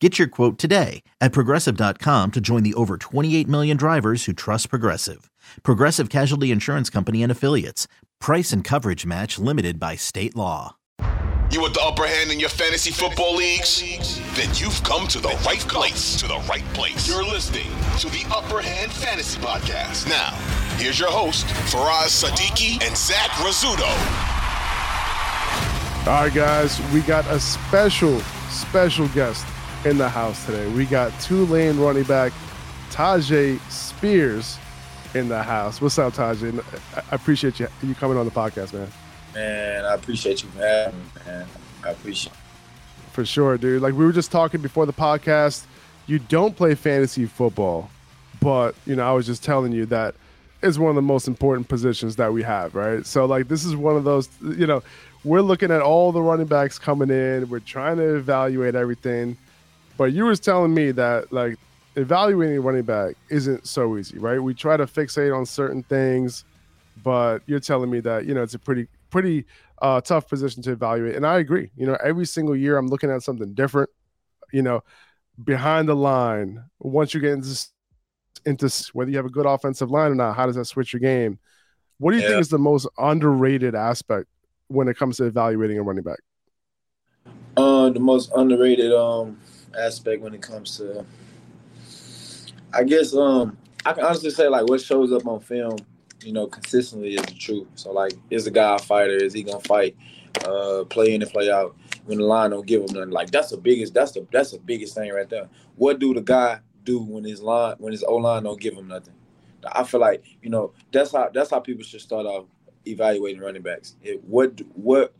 Get your quote today at progressive.com to join the over 28 million drivers who trust Progressive. Progressive Casualty Insurance Company and Affiliates. Price and coverage match limited by state law. You want the upper hand in your fantasy football leagues? Then you've come to the right place. To the right place. You're listening to the Upper Hand Fantasy Podcast. Now, here's your host, Faraz Siddiqi and Zach Rizzuto. All right, guys, we got a special, special guest in the house today. We got Tulane running back Tyjae Spears in the house. What's up, Tyjae? I appreciate you you coming on the podcast, man. Man, I appreciate you having me, man. I appreciate it. For sure, dude. Like we were just talking before the podcast, you don't play fantasy football, but you know, I was just telling you that is one of the most important positions that we have, right? So like this is one of those, you know, we're looking at all the running backs coming in, we're trying to evaluate everything but you was telling me that like evaluating a running back isn't so easy, right? We try to fixate on certain things, but you're telling me that you know it's a pretty pretty uh, tough position to evaluate, and I agree. You know, every single year I'm looking at something different. You know, behind the line, once you get into into whether you have a good offensive line or not, how does that switch your game? What do you yeah. think is the most underrated aspect when it comes to evaluating a running back? Uh, the most underrated um aspect when it comes to I guess um I can honestly say like what shows up on film, you know, consistently is the truth. So like is the guy a fighter? Is he gonna fight? Uh play in and play out when the line don't give him nothing. Like that's the biggest that's the that's the biggest thing right there. What do the guy do when his line when his O line don't give him nothing? I feel like, you know, that's how that's how people should start off evaluating running backs. It, what what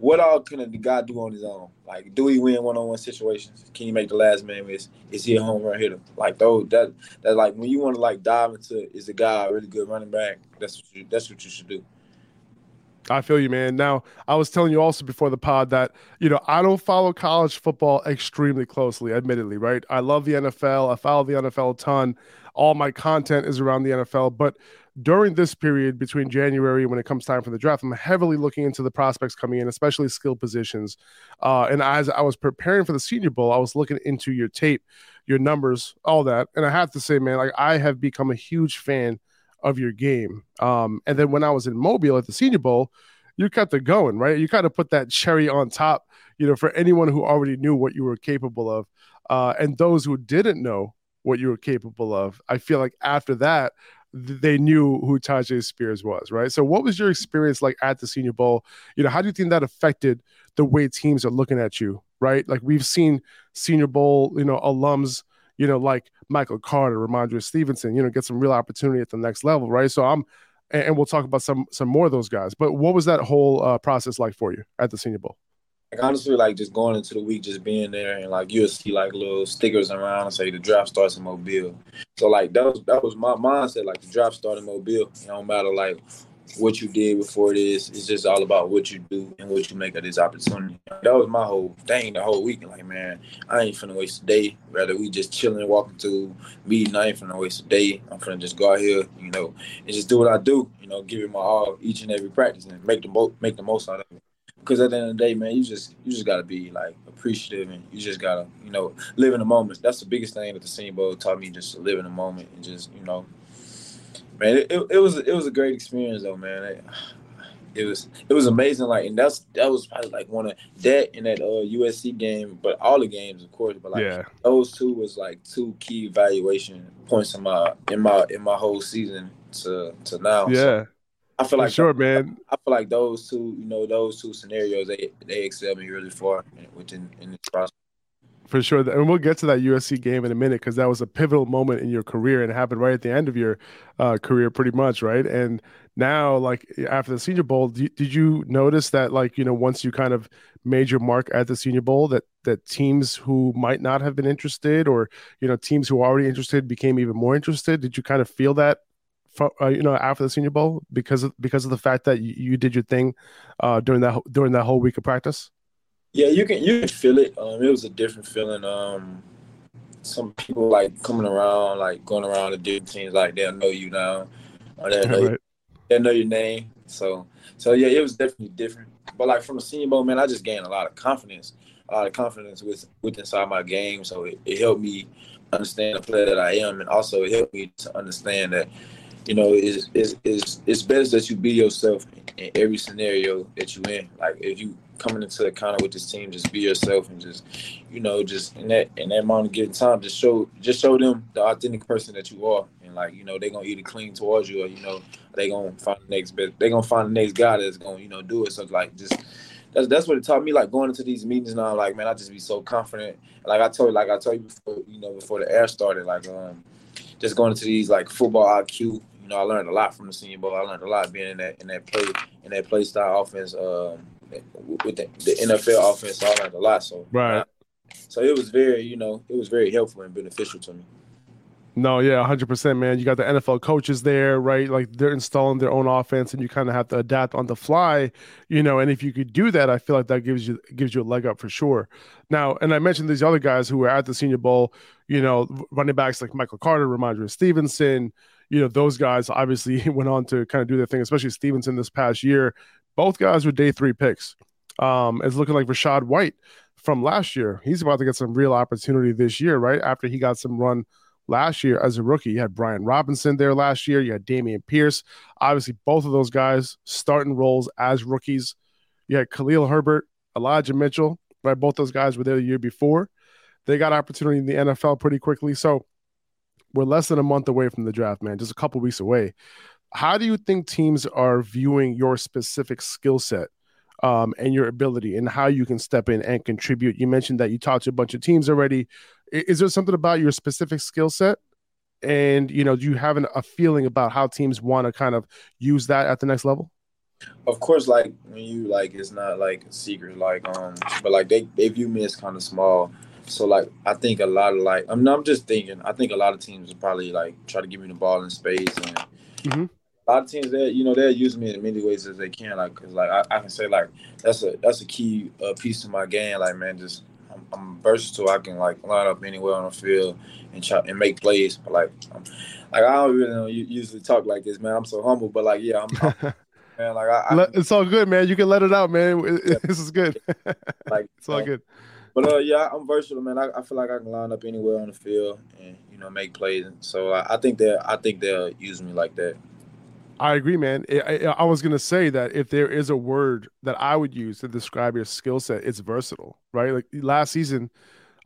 what all can guy do on his own? Like, do he win one-on-one situations? Can he make the last man miss? Is he a home run hitter? Like those that that like when you want to like dive into is the guy a really good running back? That's what you that's what you should do. I feel you, man. Now, I was telling you also before the pod that, you know, I don't follow college football extremely closely, admittedly, right? I love the NFL. I follow the NFL a ton. All my content is around the NFL. But during this period between January when it comes time for the draft, I'm heavily looking into the prospects coming in, especially skill positions. Uh, and as I was preparing for the Senior Bowl, I was looking into your tape, your numbers, all that. And I have to say, man, like I have become a huge fan of your game. Um, and then when I was in Mobile at the Senior Bowl, you kept it going, right? You kind of put that cherry on top, you know, for anyone who already knew what you were capable of. Uh, and those who didn't know what you were capable of, I feel like after that, they knew who Tyjae Spears was, right? So, what was your experience like at the Senior Bowl? You know, how do you think that affected the way teams are looking at you, right? Like we've seen Senior Bowl, you know, alums, you know, like Michael Carter, Rhamondre Stevenson, you know, get some real opportunity at the next level, right? So, I'm, and we'll talk about some some more of those guys. But what was that whole uh, process like for you at the Senior Bowl? Like honestly, like just going into the week, just being there, and like you'll see like little stickers around and say the draft starts in Mobile. So like that was that was my mindset. Like the draft started in Mobile. It don't matter like what you did before this. It's just all about what you do and what you make of this opportunity. That was my whole thing the whole week. Like, man, I ain't finna waste a day. Rather, we just chilling, walking to meeting. I ain't finna waste a day. I'm finna just go out here, you know, and just do what I do. You know, give it my all each and every practice and make the most make the most out of it. Because at the end of the day, man, you just you just gotta be like appreciative and you just gotta you know live in the moment. That's the biggest thing that the Senior Bowl taught me, just to live in the moment and just you know man, it, it, it, was it was a great experience though, man. It, it, was it was amazing. Like, and that's that was probably like one of that in that uh, USC game, but all the games, of course. But like yeah. those two was like two key evaluation points in my in my in my whole season to to now. Yeah. So I feel like sure, man. I feel like those two, you know, those two scenarios, they they excel me really far within in this process for sure. And we'll get to that USC game in a minute because that was a pivotal moment in your career and happened right at the end of your uh, career, pretty much, right? And now, like after the Senior Bowl, did, did you notice that, like you know, once you kind of made your mark at the Senior Bowl, that that teams who might not have been interested, or you know, teams who were already interested, became even more interested? Did you kind of feel that? Uh, you know, after the Senior Bowl, because of because of the fact that you, you did your thing uh, during that during that whole week of practice. Yeah, you can you can feel it. Um, it was a different feeling. Um, some people like coming around, like going around the different teams, like they'll know you now, or they know, right. they know your name. So, so yeah, it was definitely different. But like from the Senior Bowl, man, I just gained a lot of confidence, a lot of confidence with with inside my game. So it, it helped me understand the player that I am, and also it helped me to understand that you know, it's, it's, it's, it's best that you be yourself in every scenario that you in. Like if you coming into the counter with this team, just be yourself and just, you know, just in that in that moment of getting time, just show just show them the authentic person that you are. And like, you know, they're gonna either clean towards you or, you know, they gonna find the next best they gonna find the next guy that's gonna, you know, do it. So like just that's that's what it taught me. Like going into these meetings now, like man, I just be so confident. Like I told, you like I told you before, you know, before the air started, like um, just going into these like football IQ know, I learned a lot from the Senior Bowl. I learned a lot being in that in that play in that play style offense um, with the, the, NFL offense. So I learned a lot. So right. So it was very, you know, it was very helpful and beneficial to me. No, yeah, 100%, man. You got the NFL coaches there, right? Like they're installing their own offense and you kind of have to adapt on the fly, you know, and if you could do that, I feel like that gives you gives you a leg up for sure. Now, and I mentioned these other guys who were at the Senior Bowl, you know, running backs like Michael Carter, Rhamondre Stevenson, you know, those guys obviously went on to kind of do their thing, especially Stevenson this past year. Both guys were day three picks. Um, it's looking like Rachaad White from last year. He's about to get some real opportunity this year, right? After he got some run last year as a rookie. You had Brian Robinson there last year. You had Dameon Pierce. Obviously, both of those guys starting roles as rookies. You had Khalil Herbert, Elijah Mitchell, right? Both those guys were there the year before. They got opportunity in the NFL pretty quickly. So we're less than a month away from the draft, man, just a couple weeks away. How do you think teams are viewing your specific skill set um, and your ability and how you can step in and contribute? You mentioned that you talked to a bunch of teams already. Is there something about your specific skill set? And you know, do you have an, a feeling about how teams want to kind of use that at the next level? Of course, like when you like, it's not like a secret, like um, but like they they view me as kind of small so like I think a lot of like I'm I'm just thinking I think a lot of teams will probably like try to give me the ball in space and mm-hmm. a lot of teams that you know they'll use me in many ways as they can like cause like I, I can say like that's a that's a key uh, piece to my game like man just I'm, I'm, versatile. I can like line up anywhere on the field and try and make plays but like I'm, like I don't really know, usually talk like this man. I'm so humble but like yeah I'm, I'm man like I, I, it's all good man. You can let it out man. This is good. Like it's all good but uh, yeah, I'm versatile, man. I, I, feel like I can line up anywhere on the field and you know make plays. So I, I think they I think they'll use me like that. I agree, man. I, I, was gonna say that if there is a word that I would use to describe your skill set, it's versatile, right? Like last season,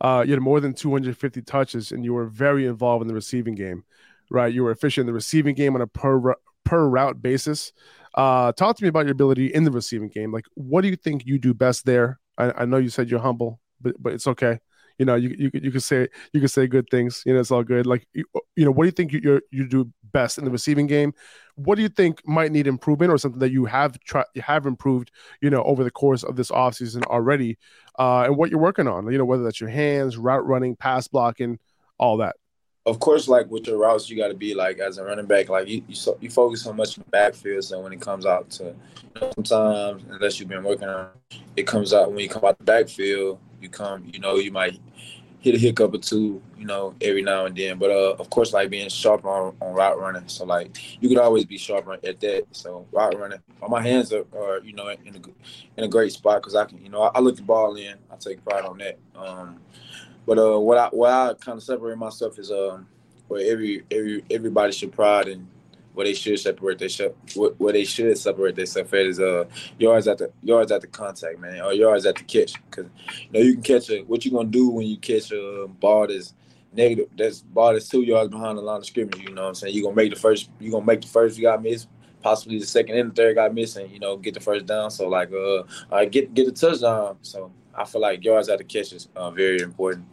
uh, you had more than 250 touches, and you were very involved in the receiving game, right? You were efficient in the receiving game on a per per route basis. Uh, talk to me about your ability in the receiving game. Like, what do you think you do best there? I, I know you said you're humble, but but it's okay. You know, you you you can say you can say good things. You know, it's all good. Like you, you know, what do you think you you do best in the receiving game? What do you think might need improvement, or something that you have tried you have improved? You know, over the course of this offseason already, uh, and what you're working on. You know, whether that's your hands, route running, pass blocking, all that. of course, like with your routes, you got to be like as a running back, like you you, so, you focus so much on backfield. So when it comes out to you know, sometimes, unless you've been working on, it comes out when you come out the backfield. You come, you know, you might hit a hiccup or two, you know, every now and then. But uh, of course, like being sharp on, on route running. So like you could always be sharp at that. So route running, my hands are, are you know in a in a great spot because I can, you know, I, I look the ball in. I take pride on that. Um, but uh, what I what I kind of separate myself is um where every every everybody should pride and where they should separate they should where they should separate themselves at is uh yards at the yards at the contact man or yards at the catch. Because you know you can catch a what you gonna do when you catch a ball that's negative that's ball that's two yards behind the line of scrimmage you know what I'm saying? You're gonna make the first you gonna make the first you got missed possibly the second and the third got missing you know get the first down. So like uh I get get the touchdown. So I feel like yards at the catch is uh, very important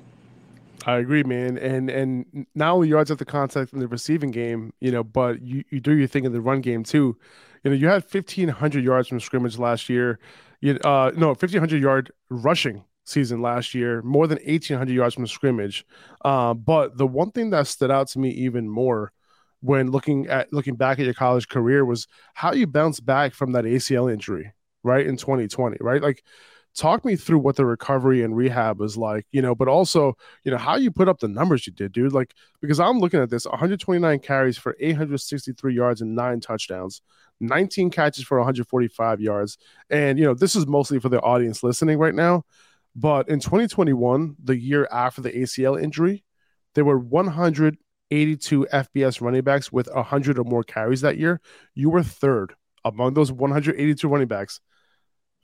I agree, man. And and not only yards at the contact in the receiving game, you know, but you, you do your thing in the run game too. You know, you had fifteen hundred yards from scrimmage last year. You uh no fifteen hundred yard rushing season last year, more than eighteen hundred yards from scrimmage. Uh, but the one thing that stood out to me even more when looking at looking back at your college career was how you bounced back from that ACL injury, right in 2020, right? Like talk me through what the recovery and rehab is like, you know, but also, you know, how you put up the numbers you did, dude. Like, because I'm looking at this 129 carries for 863 yards and nine touchdowns, 19 catches for 145 yards. And, you know, this is mostly for the audience listening right now. But in 2021, the year after the ACL injury, there were 182 FBS running backs with 100 or more carries that year. You were third among those 182 running backs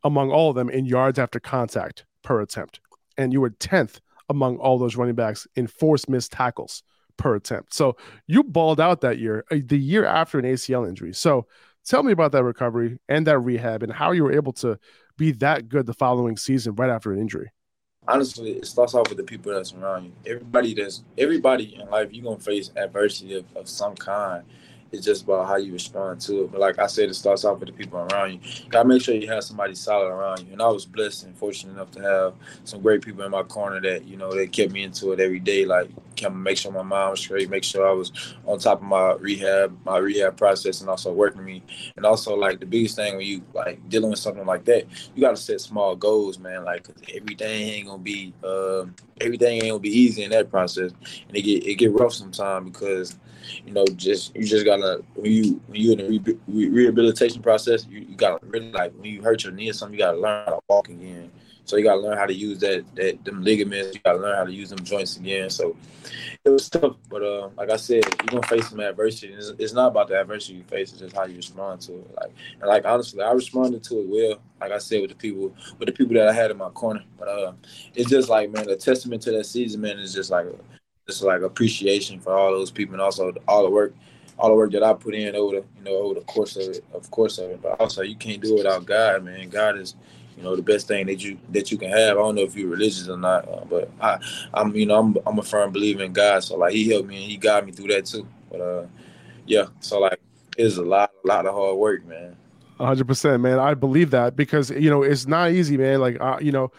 among all of them in yards after contact per attempt. And you were 10th among all those running backs in forced missed tackles per attempt. So you balled out that year, uh, the year after an ACL injury. So tell me about that recovery and that rehab and how you were able to be that good the following season right after an injury. Honestly, it starts off with the people that's around you. Everybody that's everybody in life, you're gonna face adversity of, of some kind. It's just about how you respond to it. But like I said, it starts off with the people around you. you gotta make sure you have somebody solid around you. And I was blessed and fortunate enough to have some great people in my corner that, you know, they kept me into it every day. Like make sure my mind was straight, make sure I was on top of my rehab, my rehab process and also working me. And also like the biggest thing when you like dealing with something like that, you gotta set small goals, man. Like everything ain't gonna be um, everything ain't gonna be easy in that process. And it get it get rough sometimes because you know, just you just gotta when you when you in the re- re- rehabilitation process, you, you gotta really like when you hurt your knee or something, you gotta learn how to walk again. So you gotta learn how to use that that them ligaments. You gotta learn how to use them joints again. So it was tough, but uh, like I said, you're gonna face some adversity. It's, it's, not about the adversity you face; it's just how you respond to it. Like and like honestly, I responded to it well. Like I said, with the people with the people that I had in my corner. But uh, it's just like man, a testament to that season, man. Is just like just like appreciation for all those people and also all the work all the work that I put in over the you know over the course of it, of course of it. But also you can't do it without God, man. God is you know the best thing that you that you can have. I don't know if you're religious or not, uh, but I I'm you know I'm I'm a firm believer in God. So like He helped me and He got me through that too. But uh yeah, so like it's a lot a lot of hard work, man. 100% man i believe that because you know it's not easy man like uh, you know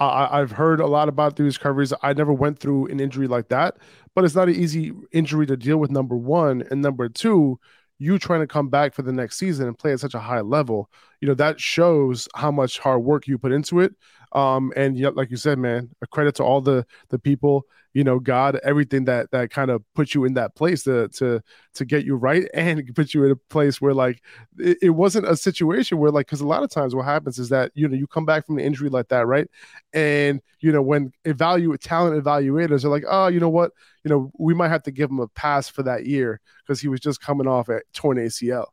I, have heard a lot about these recoveries. I never went through an injury like that, but it's not an easy injury to deal with. Number one, and number two, you trying to come back for the next season and play at such a high level. You know that shows how much hard work you put into it. Um, and yet, like you said, man, a credit to all the the people, you know, God, everything that that kind of puts you in that place to to to get you right and put you in a place where like it, it wasn't a situation where like because a lot of times what happens is that you know you come back from an injury like that, right? And you know when evaluate talent evaluators are like, oh, you know what, you know, we might have to give him a pass for that year because he was just coming off a torn ACL.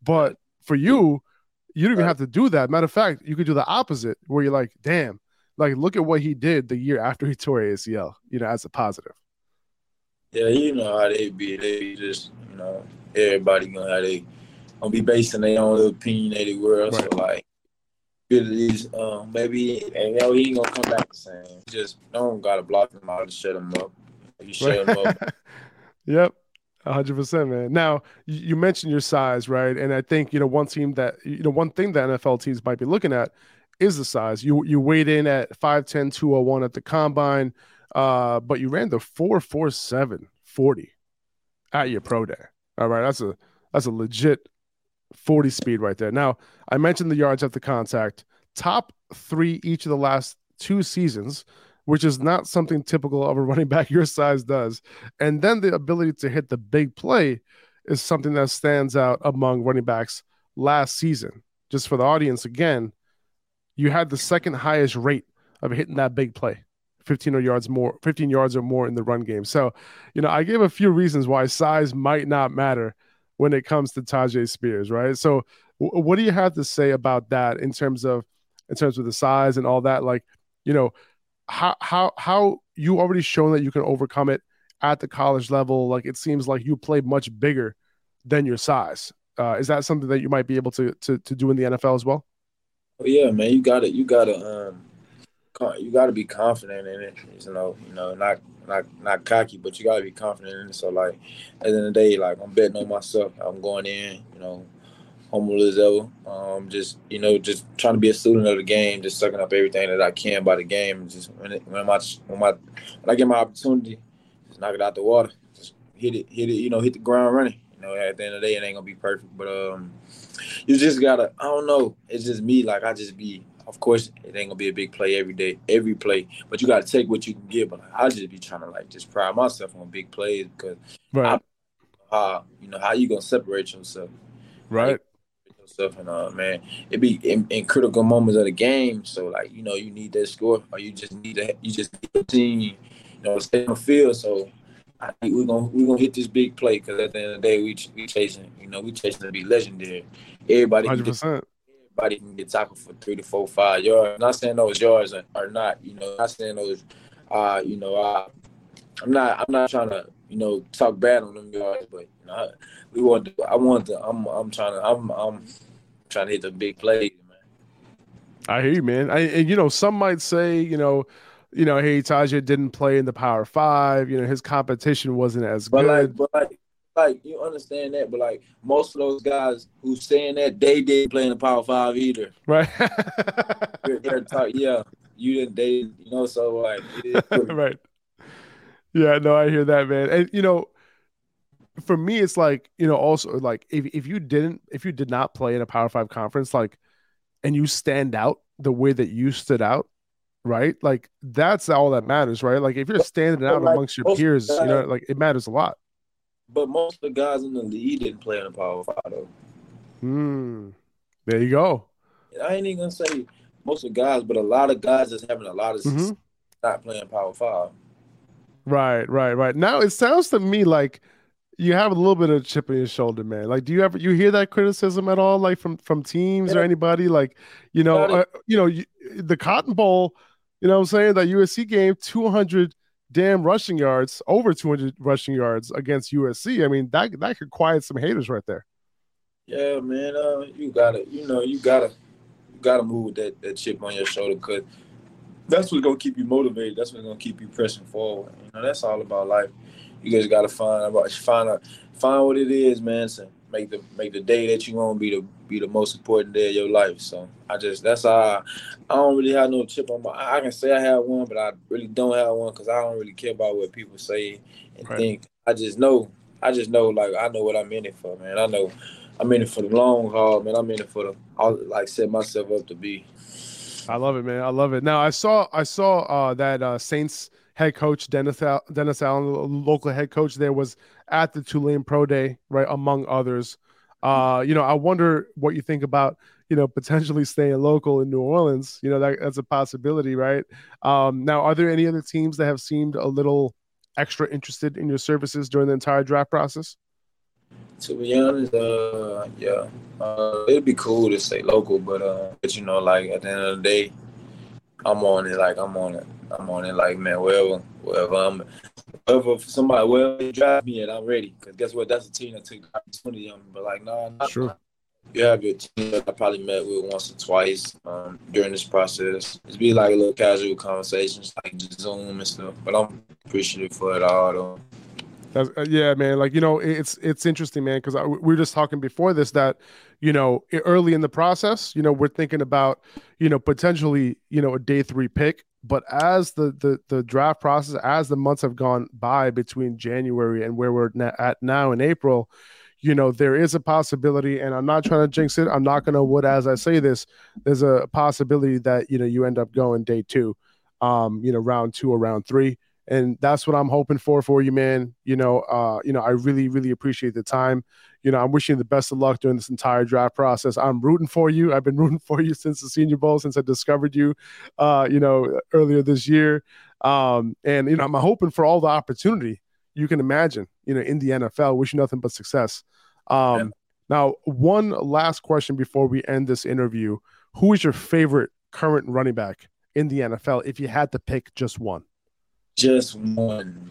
But for you, you don't even have to do that. Matter of fact, you could do the opposite where you're like, damn, like look at what he did the year after he tore ACL, you know, as a positive. Yeah, you know how they be. They just, you know, everybody gonna have they gonna be based on their own opinionated world. Right. So like abilities, um, maybe and you know he ain't gonna come back the same. just don't gotta block him out to shut him up. You shut him up. yep hundred percent, man. Now you mentioned your size, right? And I think you know one team that you know one thing that NFL teams might be looking at is the size. You you weighed in at 5'10", 201 at the combine, uh, but you ran the four four seven 40 at your pro day. All right, that's a that's a legit 40 speed right there. Now, I mentioned the yards after contact, top three each of the last two seasons, which is not something typical of a running back your size does. And then the ability to hit the big play is something that stands out among running backs last season. Just for the audience, again, you had the second highest rate of hitting that big play. 15 or yards more, 15 yards or more in the run game. So, you know, I gave a few reasons why size might not matter when it comes to Tyjae Spears, right? So, w- what do you have to say about that in terms of in terms of the size and all that? Like, you know, how how how you already shown that you can overcome it at the college level. Like, it seems like you play much bigger than your size. Uh, is that something that you might be able to to to do in the NFL as well? Well, yeah, man, you got to you got to um you got to be confident in it. You know, you know, not not not cocky, but you got to be confident in it. So like, at the end of the day, like I'm betting on myself. I'm going in, you know, humble as ever. Um, just you know, just trying to be a student of the game, just sucking up everything that I can by the game. Just when it, when my when my when I get my opportunity, just knock it out the water. Just hit it, hit it. You know, hit the ground running. You know, at the end of the day, it ain't gonna be perfect, but um, you just gotta. I don't know. It's just me. Like I just be of course, it ain't gonna be a big play every day, every play, but you gotta take what you can get. But I just be trying to like just pride myself on big plays because, right. I, uh, you know, how you gonna separate yourself, right? Yourself and uh, man, it be in, in, critical moments of the game. So like, you know, you need that score, or you just need to, you just need a team, you know, stay on the field. So I think we're gonna we're gonna hit this big play because at the end of the day, we we chasing, you know, we chasing to be legendary. Everybody, 100% everybody can get tackled for three to four, five yards. not saying those yards are, are not, you know, not saying those, uh, you know, uh, I'm not, I'm not trying to, you know, talk bad on them yards, but you know, I, we want to, I want to, I'm, I'm trying to, I'm, I'm trying to hit the big plays, man. I hear you, man. I, and you know, some might say, you know, you know, hey, Tyjae didn't play in the Power Five. You know, his competition wasn't as but good. Like, but like, like you understand that, but like most of those guys who saying that they didn't play in the Power Five either. Right. they're, they're talk, yeah, you didn't. They, you know, so like, right. Yeah, no, I hear that, man, and you know, for me, it's like you know, also like if if you didn't, if you did not play in a Power Five conference, like, and you stand out the way that you stood out, right? Like that's all that matters, right? Like if you're standing out like, amongst your peers, you know, like it matters a lot. But most of the guys in the league didn't play in the Power Five though. Hmm. There you go. I ain't even gonna say most of the guys, but a lot of guys is having a lot of mm-hmm. not playing Power Five. Right, right, right. Now it sounds to me like you have a little bit of chip on your shoulder, man. Like, do you ever you hear that criticism at all, like from from teams yeah. or anybody? Like, you know, uh, you know, you, the Cotton Bowl. You know, what I'm saying that USC game, 200 damn rushing yards, over 200 rushing yards against USC. I mean, that that could quiet some haters right there. Yeah, man. Uh, you gotta, you know, you gotta, you gotta move that that chip on your shoulder because that's what's gonna keep you motivated. That's what's gonna keep you pressing forward. You know, that's all about life. You guys gotta find about find out find what it is, man. So make the make the day that you want to be the be the most important day of your life. So I just that's how I, I don't really have no chip on my. I can say I have one, but I really don't have one because I don't really care about what people say and right. think. I just know. I just know like I know what I'm in it for, man. I know I'm in it for the long haul, man. I'm in it for the. I'll like set myself up to be. I love it, man. I love it. Now I saw I saw uh, that uh, Saints head coach Dennis Al- Dennis Allen, local head coach there, was at the Tulane Pro Day, right, among others. Uh, you know, I wonder what you think about, you know, potentially staying local in New Orleans. You know, that, that's a possibility, right? Um, now, are there any other teams that have seemed a little extra interested in your services during the entire draft process? To be honest, uh, yeah, uh, it'd be cool to stay local, but uh, but you know, like at the end of the day, I'm on it. Like I'm on it. I'm on it. Like man, wherever, wherever I'm, wherever somebody wherever drive me and I'm ready. Cause guess what? That's a team that took opportunity on me. But like, no, nah, sure. You have your team that I probably met with once or twice um, during this process. It's be like a little casual conversations, like Zoom and stuff. But I'm appreciative for it all. Though. That's, uh, yeah, man. Like you know, it's it's interesting, man, because we were just talking before this that you know early in the process, you know, we're thinking about you know potentially you know a day three pick, but as the the the draft process, as the months have gone by between January and where we're at now in April, you know there is a possibility, and I'm not trying to jinx it. I'm not gonna would as I say this. There's a possibility that you know you end up going day two, um, you know, round two or round three and that's what I'm hoping for for you, man. You know, uh, you know, I really, really appreciate the time. You know, I'm wishing you the best of luck during this entire draft process. I'm rooting for you. I've been rooting for you since the Senior Bowl, since I discovered you, uh, you know, earlier this year. Um, and you know, I'm hoping for all the opportunity you can imagine. You know, in the NFL. Wish you nothing but success. Um, yeah. Now, one last question before we end this interview: Who is your favorite current running back in the NFL? If you had to pick just one. Just one.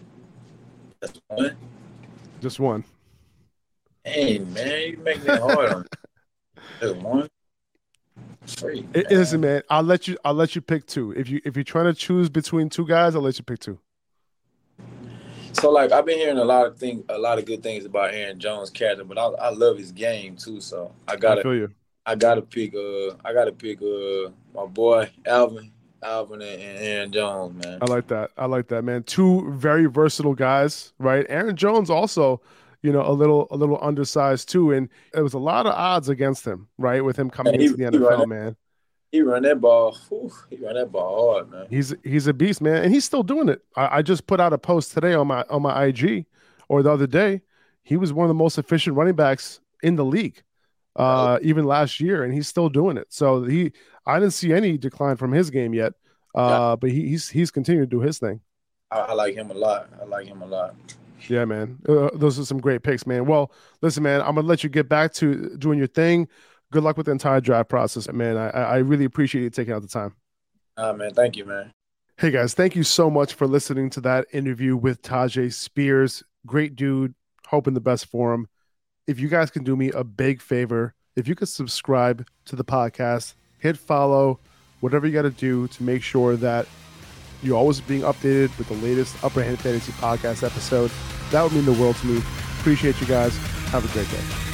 Just one. Just one. Hey man, you make me hard on just one. Free, man. Listen, man, I'll let you. I'll let you pick two. If you if you're trying to choose between two guys, I'll let you pick two. So like I've been hearing a lot of things, a lot of good things about Aaron Jones catching, but I, I love his game too. So I gotta, I, I gotta pick. Uh, I gotta pick. Uh, my boy Alvin. Alvin and Aaron Jones, man. I like that. I like that, man. Two very versatile guys, right? Aaron Jones also, you know, a little a little undersized too, and it was a lot of odds against him, right? With him coming he, into the NFL, man. He run that ball. Whew, he run that ball hard, man. He's he's a beast, man, and he's still doing it. I, I just put out a post today on my on my IG, or the other day. He was one of the most efficient running backs in the league, uh, even last year, and he's still doing it. So he I didn't see any decline from his game yet. Uh, yeah. but he, he's he's continuing to do his thing. I, I, like him a lot. I like him a lot. Yeah, man. Uh, those are some great picks, man. Well, listen, man. I'm gonna let you get back to doing your thing. Good luck with the entire draft process, man. I I really appreciate you taking out the time. Ah, man. Thank you, man. Hey guys, thank you so much for listening to that interview with Tyjae Spears. Great dude. Hoping the best for him. If you guys can do me a big favor, if you could subscribe to the podcast, hit follow, whatever you got to do to make sure that you're always being updated with the latest Upper Hand Fantasy podcast episode. That would mean the world to me. Appreciate you guys. Have a great day.